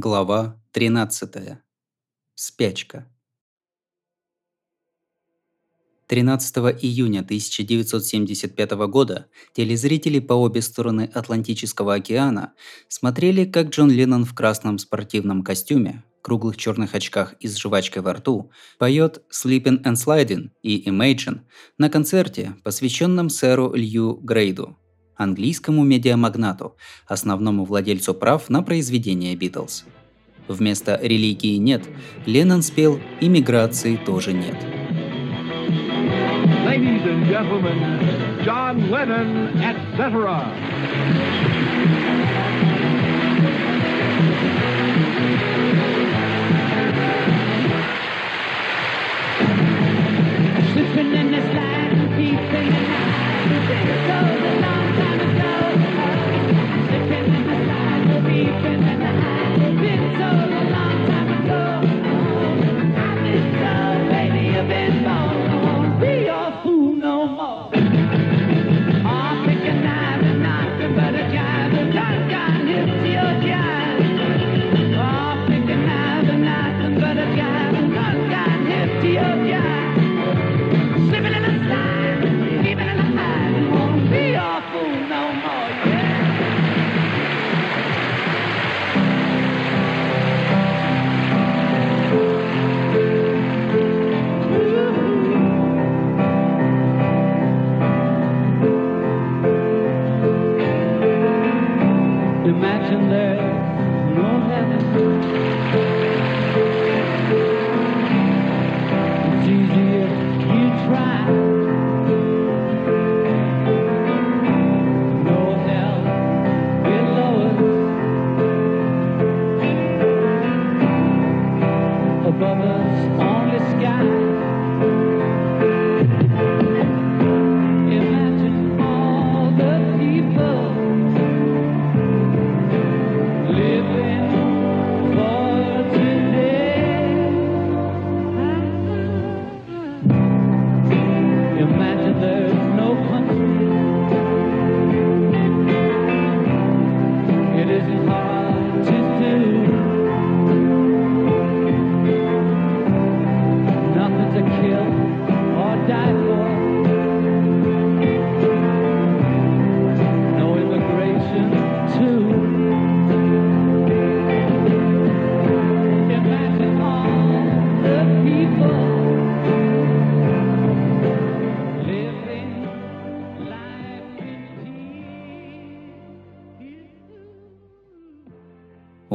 Глава 13. Спячка. 13 июня 1975 года телезрители по обе стороны Атлантического океана смотрели, как Джон Леннон в красном спортивном костюме, круглых черных очках и с жвачкой во рту поет «Sleeping and Sliding» и «Imagine» на концерте, посвященном сэру Лью Грейду, английскому медиамагнату, основному владельцу прав на произведение Битлз. Вместо «религии нет» Леннон спел «иммиграции тоже нет». Ladies and gentlemen, John Lennon, etc. Slipping in the slide, deep in the night. So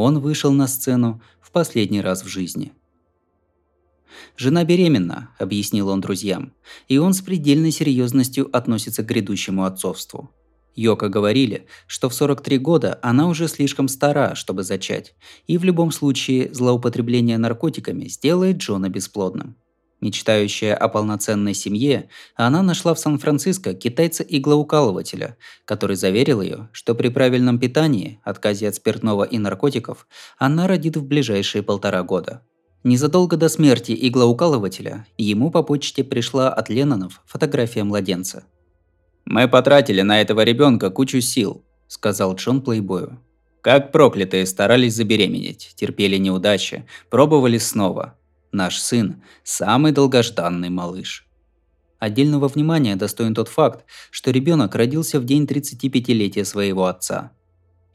Он вышел на сцену в последний раз в жизни. «Жена беременна», – объяснил он друзьям, и он с предельной серьезностью относится к грядущему отцовству. Йока говорили, что в 43 года она уже слишком стара, чтобы зачать, и в любом случае злоупотребление наркотиками сделает Джона бесплодным. Мечтающая о полноценной семье, она нашла в Сан-Франциско китайца-иглоукалывателя, который заверил ее, что при правильном питании, отказе от спиртного и наркотиков, она родит в ближайшие полтора года. Незадолго до смерти иглоукалывателя ему по почте пришла от Леннонов фотография младенца. «Мы потратили на этого ребенка кучу сил», – сказал Джон Плейбою. «Как проклятые старались забеременеть, терпели неудачи, пробовали снова. Наш сын – самый долгожданный малыш». Отдельного внимания достоин тот факт, что ребенок родился в день 35-летия своего отца.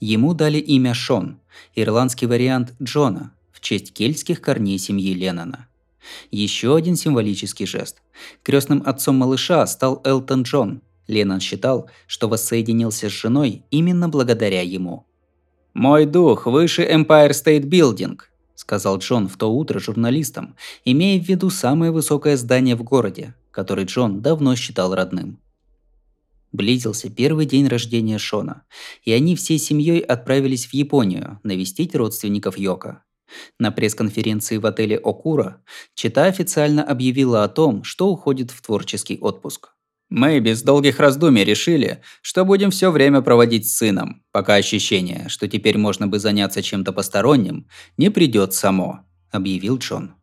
Ему дали имя Шон, ирландский вариант Джона, в честь кельтских корней семьи Леннона. Еще один символический жест. Крестным отцом малыша стал Элтон Джон. Леннон считал, что воссоединился с женой именно благодаря ему. «Мой дух выше Empire State Building», – сказал Джон в то утро журналистам, имея в виду самое высокое здание в городе, который Джон давно считал родным. Близился первый день рождения Шона, и они всей семьей отправились в Японию навестить родственников Йока. На пресс-конференции в отеле Окура Чита официально объявила о том, что уходит в творческий отпуск. Мы без долгих раздумий решили, что будем все время проводить с сыном, пока ощущение, что теперь можно бы заняться чем-то посторонним, не придет само, объявил Джон.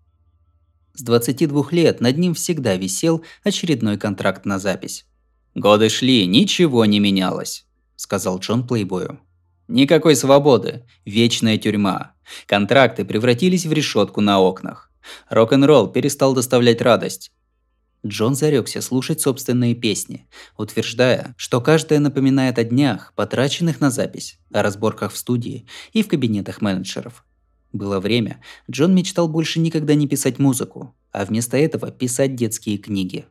С 22 лет над ним всегда висел очередной контракт на запись. «Годы шли, ничего не менялось», – сказал Джон Плейбою. Никакой свободы. Вечная тюрьма. Контракты превратились в решетку на окнах. Рок-н-ролл перестал доставлять радость. Джон зарекся слушать собственные песни, утверждая, что каждая напоминает о днях, потраченных на запись, о разборках в студии и в кабинетах менеджеров. Было время, Джон мечтал больше никогда не писать музыку, а вместо этого писать детские книги.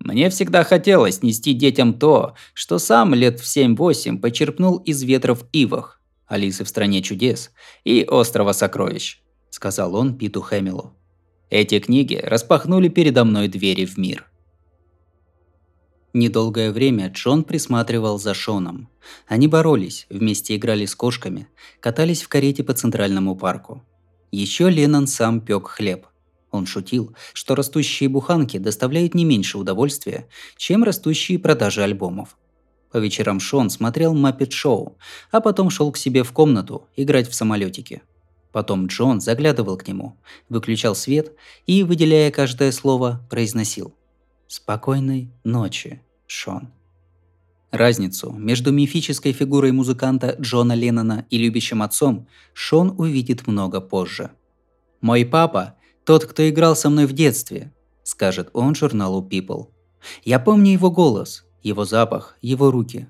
Мне всегда хотелось нести детям то, что сам лет в 7-8 почерпнул из ветров ивах, Алисы в стране чудес и Острова сокровищ, сказал он Питу Хэмилу. Эти книги распахнули передо мной двери в мир. Недолгое время Джон присматривал за Шоном. Они боролись, вместе играли с кошками, катались в карете по Центральному парку. Еще Леннон сам пек хлеб. Он шутил, что растущие буханки доставляют не меньше удовольствия, чем растущие продажи альбомов. По вечерам Шон смотрел Маппет Шоу, а потом шел к себе в комнату играть в самолетики. Потом Джон заглядывал к нему, выключал свет и, выделяя каждое слово, произносил «Спокойной ночи, Шон». Разницу между мифической фигурой музыканта Джона Леннона и любящим отцом Шон увидит много позже. «Мой папа – тот, кто играл со мной в детстве», – скажет он журналу People. «Я помню его голос, его запах, его руки,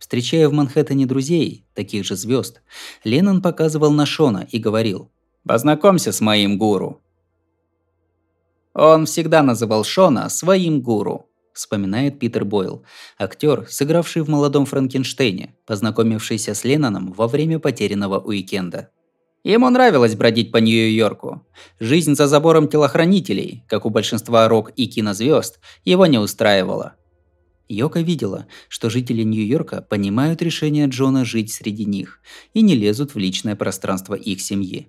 Встречая в Манхэттене друзей, таких же звезд, Леннон показывал на Шона и говорил «Познакомься с моим гуру». Он всегда называл Шона своим гуру, вспоминает Питер Бойл, актер, сыгравший в молодом Франкенштейне, познакомившийся с Ленноном во время потерянного уикенда. Ему нравилось бродить по Нью-Йорку. Жизнь за забором телохранителей, как у большинства рок- и кинозвезд, его не устраивала. Йока видела, что жители Нью-Йорка понимают решение Джона жить среди них и не лезут в личное пространство их семьи.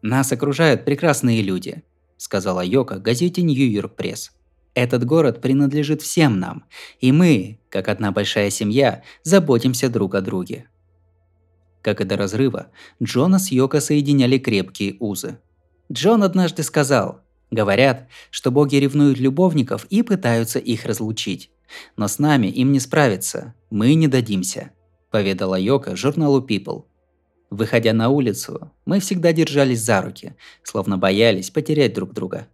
«Нас окружают прекрасные люди», – сказала Йока газете «Нью-Йорк Пресс». «Этот город принадлежит всем нам, и мы, как одна большая семья, заботимся друг о друге». Как и до разрыва, Джона с Йоко соединяли крепкие узы. Джон однажды сказал, «Говорят, что боги ревнуют любовников и пытаются их разлучить. Но с нами им не справиться, мы не дадимся», – поведала Йока журналу People. Выходя на улицу, мы всегда держались за руки, словно боялись потерять друг друга.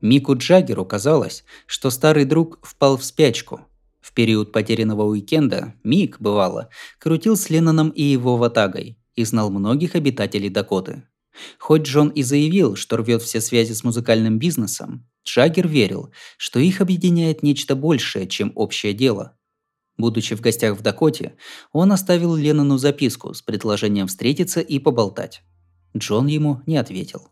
Мику Джаггеру казалось, что старый друг впал в спячку. В период потерянного уикенда Мик, бывало, крутил с Ленноном и его ватагой и знал многих обитателей Дакоты. Хоть Джон и заявил, что рвет все связи с музыкальным бизнесом, Джаггер верил, что их объединяет нечто большее, чем общее дело. Будучи в гостях в Дакоте, он оставил Леннону записку с предложением встретиться и поболтать. Джон ему не ответил.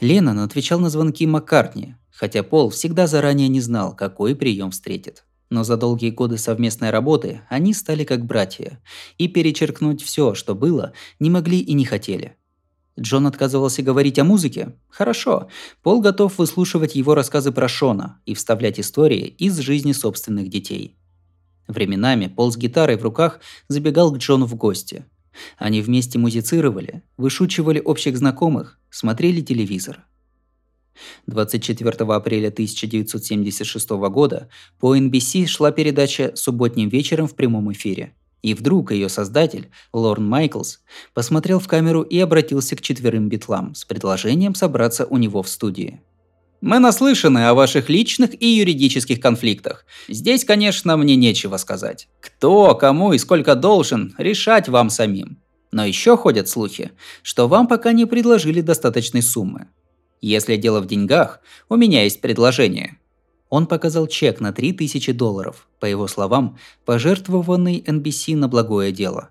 Леннон отвечал на звонки Маккартни, хотя Пол всегда заранее не знал, какой прием встретит. Но за долгие годы совместной работы они стали как братья, и перечеркнуть все, что было, не могли и не хотели – Джон отказывался говорить о музыке? Хорошо. Пол готов выслушивать его рассказы про Шона и вставлять истории из жизни собственных детей. Временами Пол с гитарой в руках забегал к Джону в гости. Они вместе музицировали, вышучивали общих знакомых, смотрели телевизор. 24 апреля 1976 года по NBC шла передача «Субботним вечером» в прямом эфире – и вдруг ее создатель, Лорн Майклс, посмотрел в камеру и обратился к четверым битлам с предложением собраться у него в студии. Мы наслышаны о ваших личных и юридических конфликтах. Здесь, конечно, мне нечего сказать. Кто, кому и сколько должен, решать вам самим. Но еще ходят слухи, что вам пока не предложили достаточной суммы. Если дело в деньгах, у меня есть предложение. Он показал чек на 3000 долларов, по его словам, пожертвованный NBC на благое дело.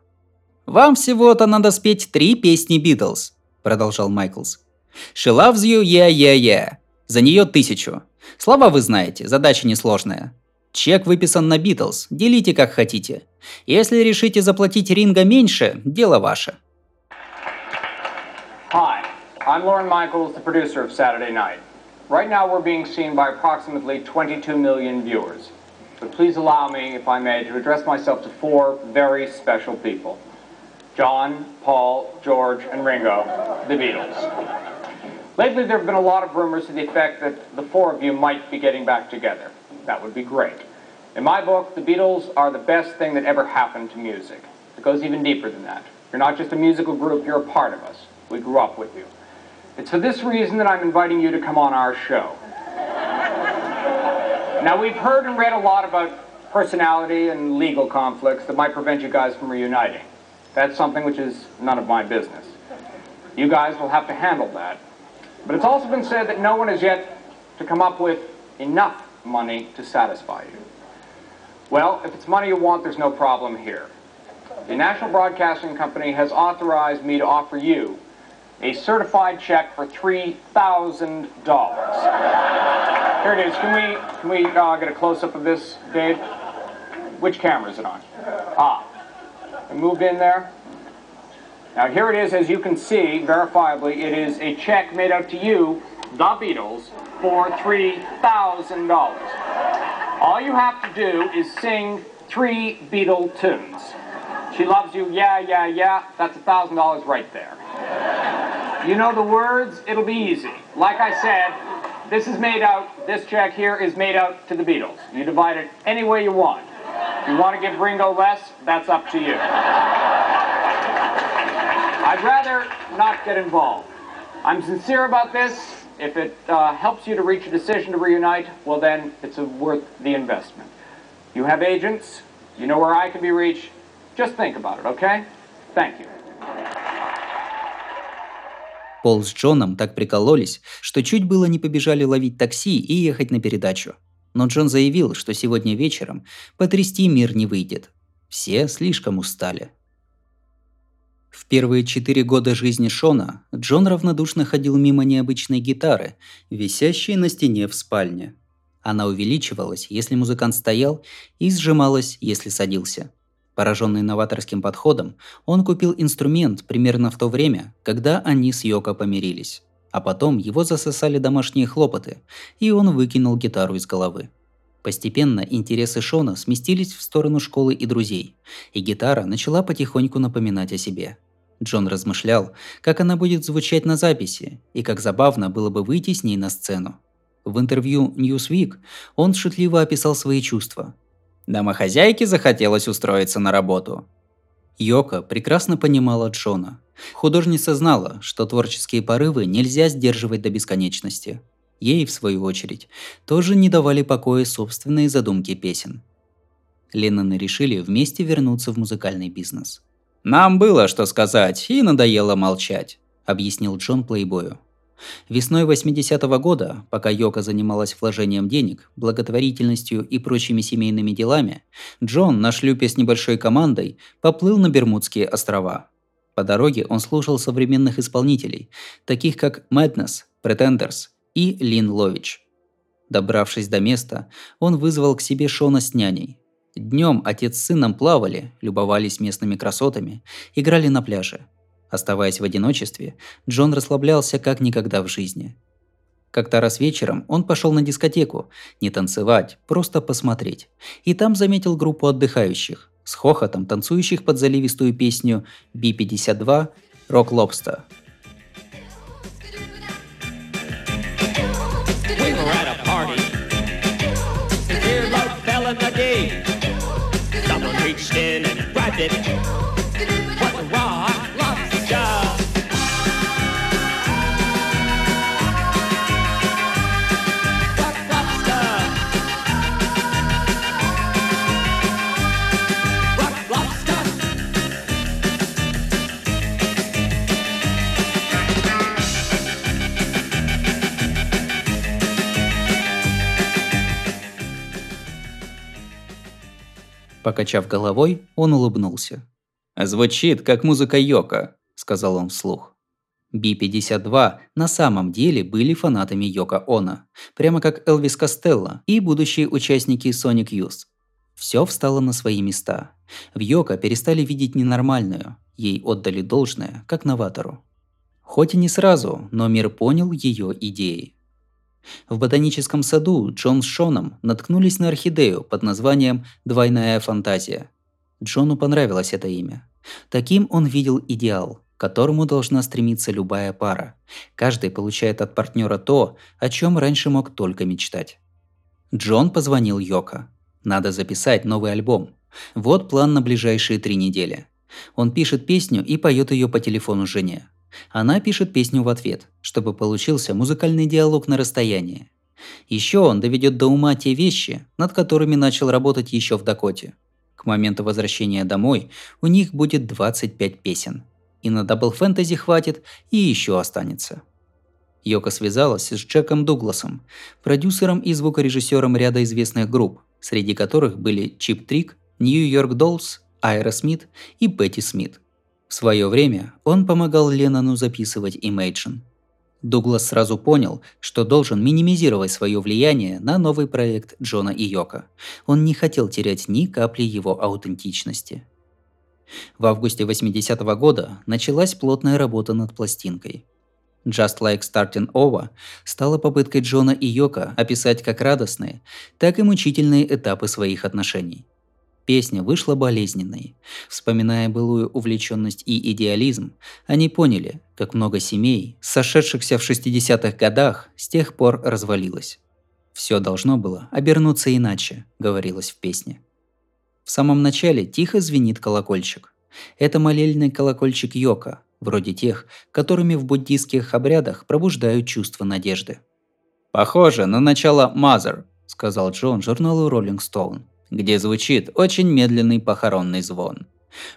«Вам всего-то надо спеть три песни Битлз», – продолжал Майклс. «She loves you, yeah, yeah, yeah». За нее тысячу. Слова вы знаете, задача несложная. Чек выписан на Битлз, делите как хотите. Если решите заплатить Ринга меньше, дело ваше. Hi, I'm Lauren Michaels, the producer of Saturday Night. Right now we're being seen by approximately 22 million viewers. But please allow me, if I may, to address myself to four very special people. John, Paul, George, and Ringo, the Beatles. Lately there have been a lot of rumors to the effect that the four of you might be getting back together. That would be great. In my book, the Beatles are the best thing that ever happened to music. It goes even deeper than that. You're not just a musical group, you're a part of us. We grew up with you. It's for this reason that I'm inviting you to come on our show. Now, we've heard and read a lot about personality and legal conflicts that might prevent you guys from reuniting. That's something which is none of my business. You guys will have to handle that. But it's also been said that no one has yet to come up with enough money to satisfy you. Well, if it's money you want, there's no problem here. The National Broadcasting Company has authorized me to offer you a certified check for $3,000. Here it is. Can we, can we uh, get a close-up of this, Dave? Which camera is it on? Ah, it moved in there. Now here it is, as you can see, verifiably, it is a check made out to you, the Beatles, for $3,000. All you have to do is sing three Beatle tunes. She loves you, yeah, yeah, yeah. That's a $1,000 right there. You know the words, it'll be easy. Like I said, this is made out, this check here is made out to the Beatles. You divide it any way you want. If you want to give Ringo less, that's up to you. I'd rather not get involved. I'm sincere about this. If it uh, helps you to reach a decision to reunite, well, then it's worth the investment. You have agents. You know where I can be reached. Just think about it, okay? Thank you. Пол с Джоном так прикололись, что чуть было не побежали ловить такси и ехать на передачу. Но Джон заявил, что сегодня вечером потрясти мир не выйдет. Все слишком устали. В первые четыре года жизни Шона Джон равнодушно ходил мимо необычной гитары, висящей на стене в спальне. Она увеличивалась, если музыкант стоял, и сжималась, если садился. Пораженный новаторским подходом, он купил инструмент примерно в то время, когда они с Йоко помирились. А потом его засосали домашние хлопоты, и он выкинул гитару из головы. Постепенно интересы Шона сместились в сторону школы и друзей, и гитара начала потихоньку напоминать о себе. Джон размышлял, как она будет звучать на записи, и как забавно было бы выйти с ней на сцену. В интервью Newsweek он шутливо описал свои чувства, Домохозяйке захотелось устроиться на работу. Йока прекрасно понимала Джона. Художница знала, что творческие порывы нельзя сдерживать до бесконечности. Ей, в свою очередь, тоже не давали покоя собственные задумки песен. Ленноны решили вместе вернуться в музыкальный бизнес. «Нам было что сказать, и надоело молчать», – объяснил Джон Плейбою. Весной 80-го года, пока Йока занималась вложением денег, благотворительностью и прочими семейными делами, Джон на шлюпе с небольшой командой поплыл на Бермудские острова. По дороге он слушал современных исполнителей, таких как Madness, Pretenders и Лин Лович. Добравшись до места, он вызвал к себе Шона с няней. Днем отец с сыном плавали, любовались местными красотами, играли на пляже – Оставаясь в одиночестве, Джон расслаблялся как никогда в жизни. Как-то раз вечером он пошел на дискотеку, не танцевать, просто посмотреть. И там заметил группу отдыхающих, с хохотом танцующих под заливистую песню B-52 «Рок Лобста». We Покачав головой, он улыбнулся. «Звучит, как музыка Йока», – сказал он вслух. Би-52 на самом деле были фанатами Йока Она, прямо как Элвис Костелло и будущие участники Sonic Youth. Все встало на свои места. В Йока перестали видеть ненормальную, ей отдали должное, как новатору. Хоть и не сразу, но мир понял ее идеи. В ботаническом саду Джон с Шоном наткнулись на орхидею под названием «Двойная фантазия». Джону понравилось это имя. Таким он видел идеал, к которому должна стремиться любая пара. Каждый получает от партнера то, о чем раньше мог только мечтать. Джон позвонил Йоко. Надо записать новый альбом. Вот план на ближайшие три недели. Он пишет песню и поет ее по телефону жене. Она пишет песню в ответ, чтобы получился музыкальный диалог на расстоянии. Еще он доведет до ума те вещи, над которыми начал работать еще в Дакоте. К моменту возвращения домой у них будет 25 песен. И на Double Fantasy хватит, и еще останется. Йока связалась с Джеком Дугласом, продюсером и звукорежиссером ряда известных групп, среди которых были Чип Трик, Нью Йорк Доллс, Айра Смит и Пэтти Смит. В свое время он помогал Леннону записывать Imagine. Дуглас сразу понял, что должен минимизировать свое влияние на новый проект Джона и Йока. Он не хотел терять ни капли его аутентичности. В августе 80 -го года началась плотная работа над пластинкой – Just Like Starting Over стала попыткой Джона и Йока описать как радостные, так и мучительные этапы своих отношений. Песня вышла болезненной. Вспоминая былую увлеченность и идеализм, они поняли, как много семей, сошедшихся в 60-х годах, с тех пор развалилось. «Все должно было обернуться иначе», — говорилось в песне. В самом начале тихо звенит колокольчик. Это молельный колокольчик Йока, вроде тех, которыми в буддийских обрядах пробуждают чувство надежды. «Похоже на начало Mother», – сказал Джон журналу Rolling Stone, где звучит очень медленный похоронный звон.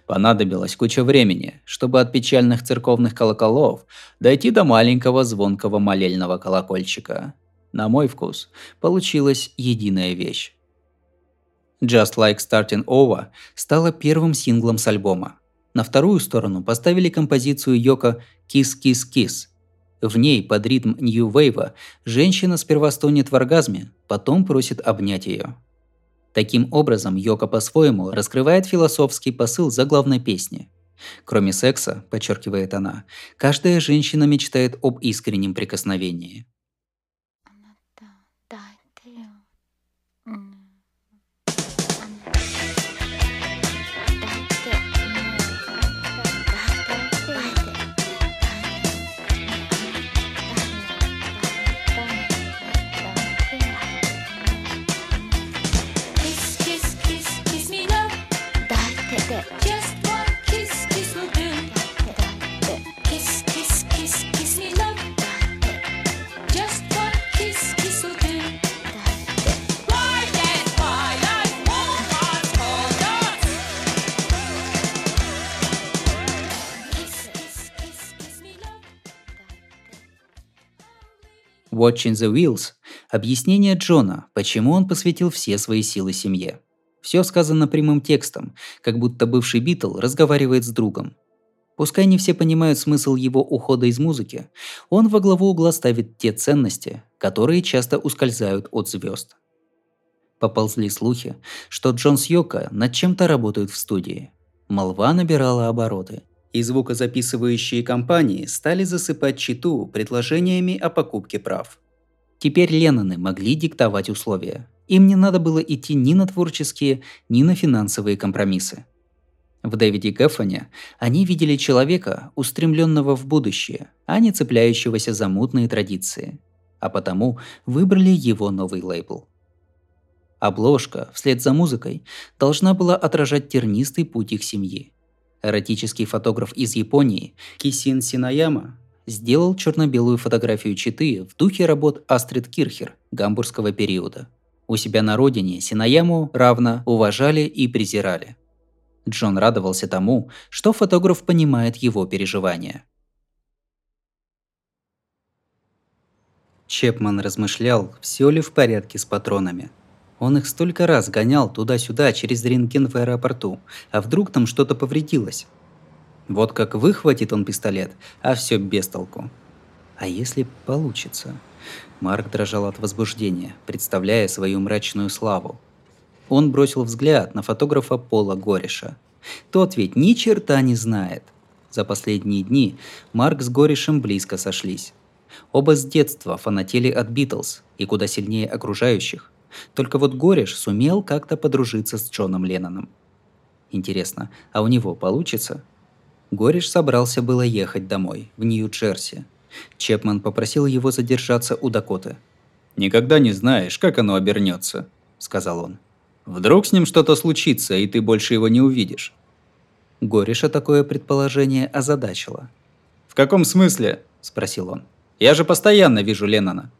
Понадобилось куча времени, чтобы от печальных церковных колоколов дойти до маленького звонкого молельного колокольчика. На мой вкус, получилась единая вещь. Just Like Starting Over стала первым синглом с альбома, на вторую сторону поставили композицию Йока «Kiss Kiss Kiss». В ней под ритм New Wave женщина сперва стонет в оргазме, потом просит обнять ее. Таким образом, Йока по-своему раскрывает философский посыл заглавной песни. Кроме секса, подчеркивает она, каждая женщина мечтает об искреннем прикосновении. Watching the Wheels – объяснение Джона, почему он посвятил все свои силы семье. Все сказано прямым текстом, как будто бывший Битл разговаривает с другом. Пускай не все понимают смысл его ухода из музыки, он во главу угла ставит те ценности, которые часто ускользают от звезд. Поползли слухи, что Джон с Йоко над чем-то работают в студии. Молва набирала обороты, и звукозаписывающие компании стали засыпать читу предложениями о покупке прав. Теперь Ленноны могли диктовать условия. Им не надо было идти ни на творческие, ни на финансовые компромиссы. В Дэвиде Геффоне они видели человека, устремленного в будущее, а не цепляющегося за мутные традиции. А потому выбрали его новый лейбл. Обложка, вслед за музыкой, должна была отражать тернистый путь их семьи. Эротический фотограф из Японии Кисин Синаяма сделал черно-белую фотографию Читы в духе работ Астрид Кирхер гамбургского периода. У себя на родине Синаяму равно уважали и презирали. Джон радовался тому, что фотограф понимает его переживания. Чепман размышлял, все ли в порядке с патронами. Он их столько раз гонял туда-сюда через рентген в аэропорту, а вдруг там что-то повредилось. Вот как выхватит он пистолет, а все без толку. А если получится? Марк дрожал от возбуждения, представляя свою мрачную славу. Он бросил взгляд на фотографа Пола Гореша. Тот ведь ни черта не знает. За последние дни Марк с Горешем близко сошлись. Оба с детства фанатели от Битлз и куда сильнее окружающих. Только вот Гореш сумел как-то подружиться с Джоном Ленноном. Интересно, а у него получится? Гореш собрался было ехать домой, в Нью-Джерси. Чепман попросил его задержаться у Дакоты. «Никогда не знаешь, как оно обернется», — сказал он. «Вдруг с ним что-то случится, и ты больше его не увидишь». Гореша такое предположение озадачило. «В каком смысле?» – спросил он. «Я же постоянно вижу Леннона».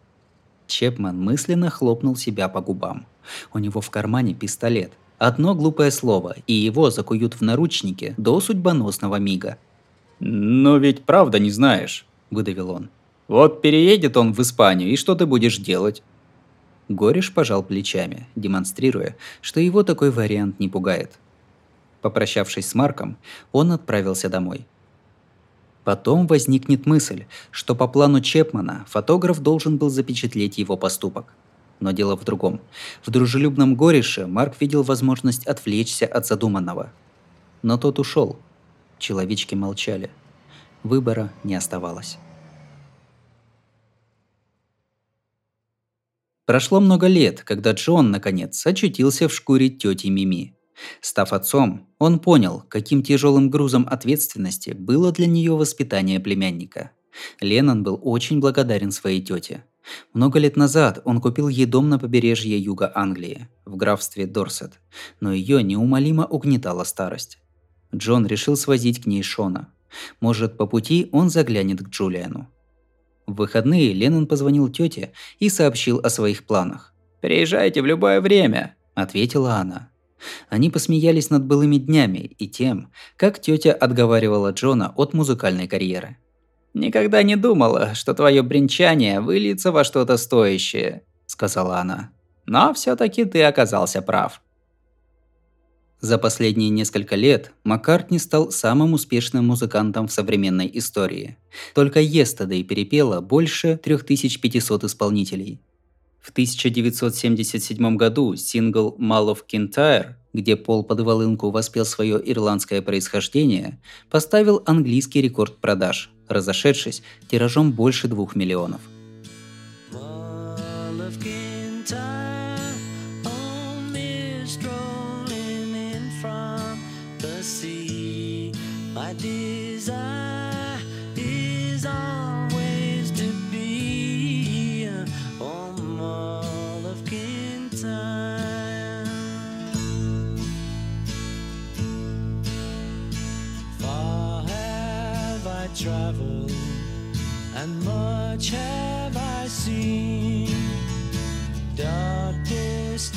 Чепман мысленно хлопнул себя по губам. У него в кармане пистолет. Одно глупое слово, и его закуют в наручники до судьбоносного мига. «Но ведь правда не знаешь», – выдавил он. «Вот переедет он в Испанию, и что ты будешь делать?» Гореш пожал плечами, демонстрируя, что его такой вариант не пугает. Попрощавшись с Марком, он отправился домой. Потом возникнет мысль, что по плану Чепмана фотограф должен был запечатлеть его поступок. Но дело в другом. В дружелюбном Горише Марк видел возможность отвлечься от задуманного. Но тот ушел. Человечки молчали. Выбора не оставалось. Прошло много лет, когда Джон, наконец, очутился в шкуре тети Мими. Став отцом, он понял, каким тяжелым грузом ответственности было для нее воспитание племянника. Леннон был очень благодарен своей тете. Много лет назад он купил ей дом на побережье юга Англии, в графстве Дорсет, но ее неумолимо угнетала старость. Джон решил свозить к ней Шона. Может, по пути он заглянет к Джулиану. В выходные Леннон позвонил тете и сообщил о своих планах. «Приезжайте в любое время», – ответила она. Они посмеялись над былыми днями и тем, как тетя отговаривала Джона от музыкальной карьеры. «Никогда не думала, что твое бренчание выльется во что-то стоящее», – сказала она. «Но все таки ты оказался прав». За последние несколько лет Маккартни стал самым успешным музыкантом в современной истории. Только Yesterday перепела больше 3500 исполнителей. В 1977 году сингл «Mall of Kintyre», где Пол под волынку воспел свое ирландское происхождение, поставил английский рекорд продаж, разошедшись тиражом больше двух миллионов.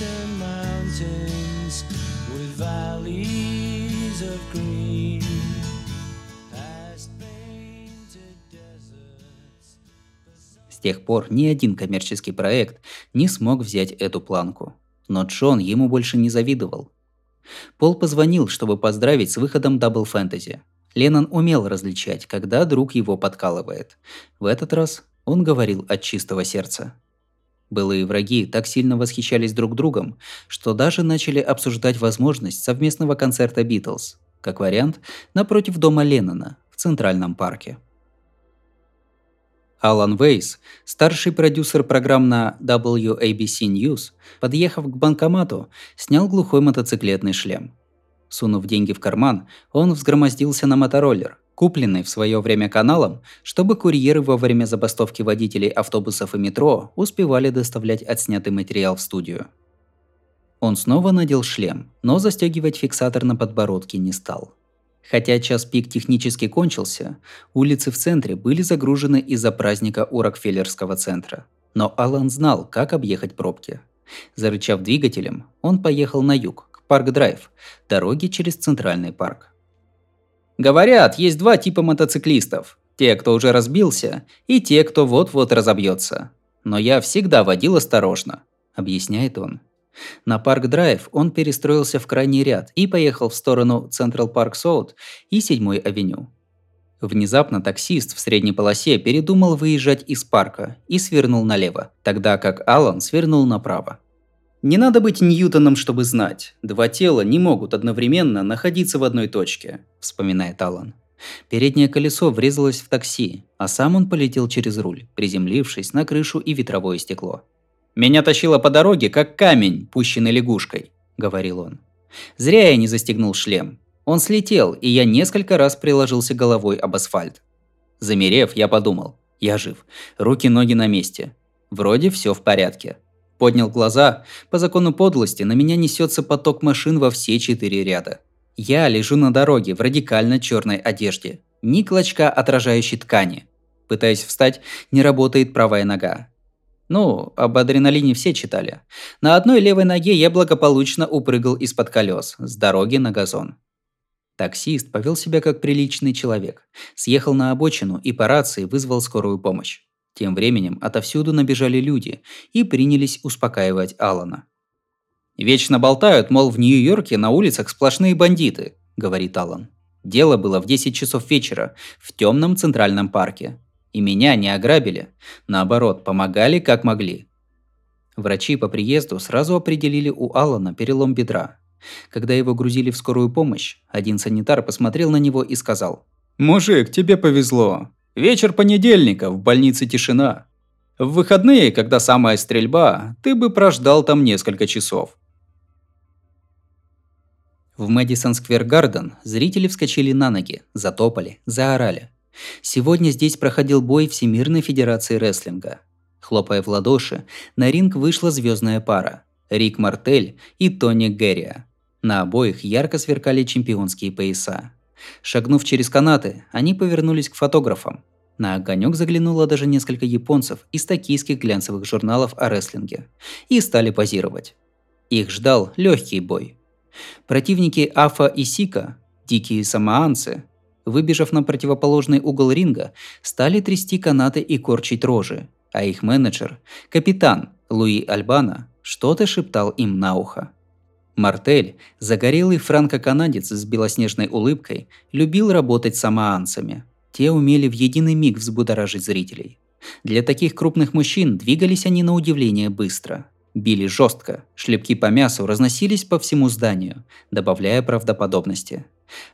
Distant mountains with valleys of green. С тех пор ни один коммерческий проект не смог взять эту планку. Но Джон ему больше не завидовал. Пол позвонил, чтобы поздравить с выходом Double Fantasy. Леннон умел различать, когда друг его подкалывает. В этот раз он говорил от чистого сердца. Былые враги так сильно восхищались друг другом, что даже начали обсуждать возможность совместного концерта Битлз, как вариант, напротив дома Леннона в Центральном парке. Алан Вейс, старший продюсер программ на WABC News, подъехав к банкомату, снял глухой мотоциклетный шлем. Сунув деньги в карман, он взгромоздился на мотороллер, купленный в свое время каналом, чтобы курьеры во время забастовки водителей автобусов и метро успевали доставлять отснятый материал в студию. Он снова надел шлем, но застегивать фиксатор на подбородке не стал. Хотя час пик технически кончился, улицы в центре были загружены из-за праздника у Рокфеллерского центра. Но Алан знал, как объехать пробки. Зарычав двигателем, он поехал на юг, к Парк-Драйв, дороге через Центральный парк. Говорят, есть два типа мотоциклистов. Те, кто уже разбился, и те, кто вот-вот разобьется. Но я всегда водил осторожно, объясняет он. На Парк-Драйв он перестроился в крайний ряд и поехал в сторону Central Park South и 7-й авеню. Внезапно таксист в средней полосе передумал выезжать из парка и свернул налево, тогда как Алан свернул направо. Не надо быть Ньютоном, чтобы знать. Два тела не могут одновременно находиться в одной точке, вспоминает Алан. Переднее колесо врезалось в такси, а сам он полетел через руль, приземлившись на крышу и ветровое стекло. «Меня тащило по дороге, как камень, пущенный лягушкой», — говорил он. Зря я не застегнул шлем. Он слетел, и я несколько раз приложился головой об асфальт. Замерев, я подумал, я жив, руки-ноги на месте. Вроде все в порядке. Поднял глаза, по закону подлости на меня несется поток машин во все четыре ряда. Я лежу на дороге в радикально черной одежде. Ни клочка отражающей ткани. Пытаясь встать, не работает правая нога. Ну, об адреналине все читали. На одной левой ноге я благополучно упрыгал из-под колес с дороги на газон. Таксист повел себя как приличный человек. Съехал на обочину и по рации вызвал скорую помощь. Тем временем отовсюду набежали люди и принялись успокаивать Алана. «Вечно болтают, мол, в Нью-Йорке на улицах сплошные бандиты», – говорит Алан. «Дело было в 10 часов вечера в темном центральном парке. И меня не ограбили. Наоборот, помогали как могли». Врачи по приезду сразу определили у Алана перелом бедра. Когда его грузили в скорую помощь, один санитар посмотрел на него и сказал «Мужик, тебе повезло. Вечер понедельника, в больнице тишина. В выходные, когда самая стрельба, ты бы прождал там несколько часов». В Мэдисон Сквер Гарден зрители вскочили на ноги, затопали, заорали. Сегодня здесь проходил бой Всемирной Федерации Рестлинга. Хлопая в ладоши, на ринг вышла звездная пара – Рик Мартель и Тони Герриа. На обоих ярко сверкали чемпионские пояса. Шагнув через канаты, они повернулись к фотографам. На огонек заглянуло даже несколько японцев из токийских глянцевых журналов о рестлинге и стали позировать. Их ждал легкий бой. Противники Афа и Сика, дикие самоанцы, выбежав на противоположный угол ринга, стали трясти канаты и корчить рожи, а их менеджер, капитан Луи Альбана, что-то шептал им на ухо. Мартель, загорелый франко-канадец с белоснежной улыбкой, любил работать с самоанцами. Те умели в единый миг взбудоражить зрителей. Для таких крупных мужчин двигались они на удивление быстро. Били жестко, шлепки по мясу разносились по всему зданию, добавляя правдоподобности.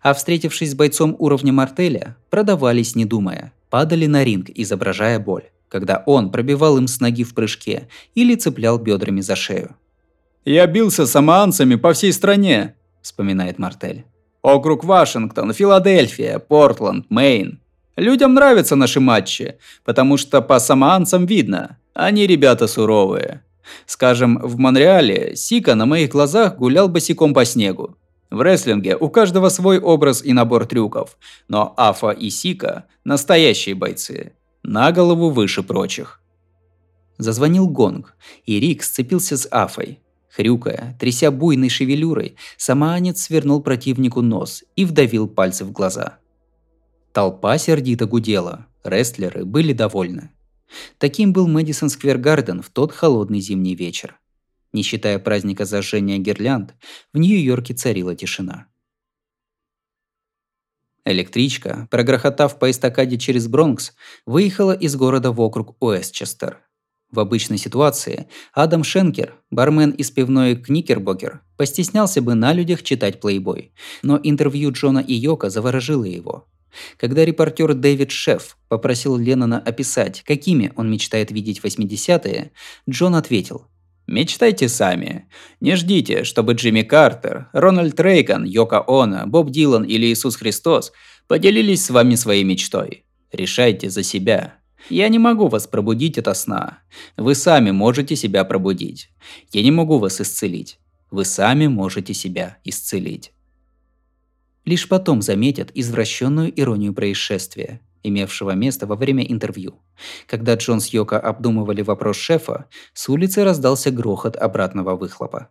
А встретившись с бойцом уровня Мартеля, продавались не думая, падали на ринг, изображая боль, когда он пробивал им с ноги в прыжке или цеплял бедрами за шею. «Я бился с самоанцами по всей стране», – вспоминает Мартель. «Округ Вашингтон, Филадельфия, Портленд, Мэйн. Людям нравятся наши матчи, потому что по самоанцам видно, они ребята суровые. Скажем, в Монреале Сика на моих глазах гулял босиком по снегу. В рестлинге у каждого свой образ и набор трюков, но Афа и Сика – настоящие бойцы, на голову выше прочих. Зазвонил гонг, и Рик сцепился с Афой. Хрюкая, тряся буйной шевелюрой, самоанец свернул противнику нос и вдавил пальцы в глаза. Толпа сердито гудела, рестлеры были довольны. Таким был Мэдисон Сквер Гарден в тот холодный зимний вечер. Не считая праздника зажжения гирлянд, в Нью-Йорке царила тишина. Электричка, прогрохотав по эстакаде через Бронкс, выехала из города в округ Уэстчестер. В обычной ситуации Адам Шенкер, бармен из пивной Кникербокер, постеснялся бы на людях читать плейбой, но интервью Джона и Йока заворожило его. Когда репортер Дэвид Шеф попросил Леннона описать, какими он мечтает видеть 80-е, Джон ответил «Мечтайте сами. Не ждите, чтобы Джимми Картер, Рональд Рейган, Йока Оно, Боб Дилан или Иисус Христос поделились с вами своей мечтой. Решайте за себя. Я не могу вас пробудить ото сна. Вы сами можете себя пробудить. Я не могу вас исцелить. Вы сами можете себя исцелить. Лишь потом заметят извращенную иронию происшествия, имевшего место во время интервью. Когда Джон с Йоко обдумывали вопрос шефа, с улицы раздался грохот обратного выхлопа.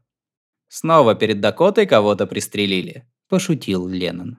«Снова перед Дакотой кого-то пристрелили», – пошутил Леннон.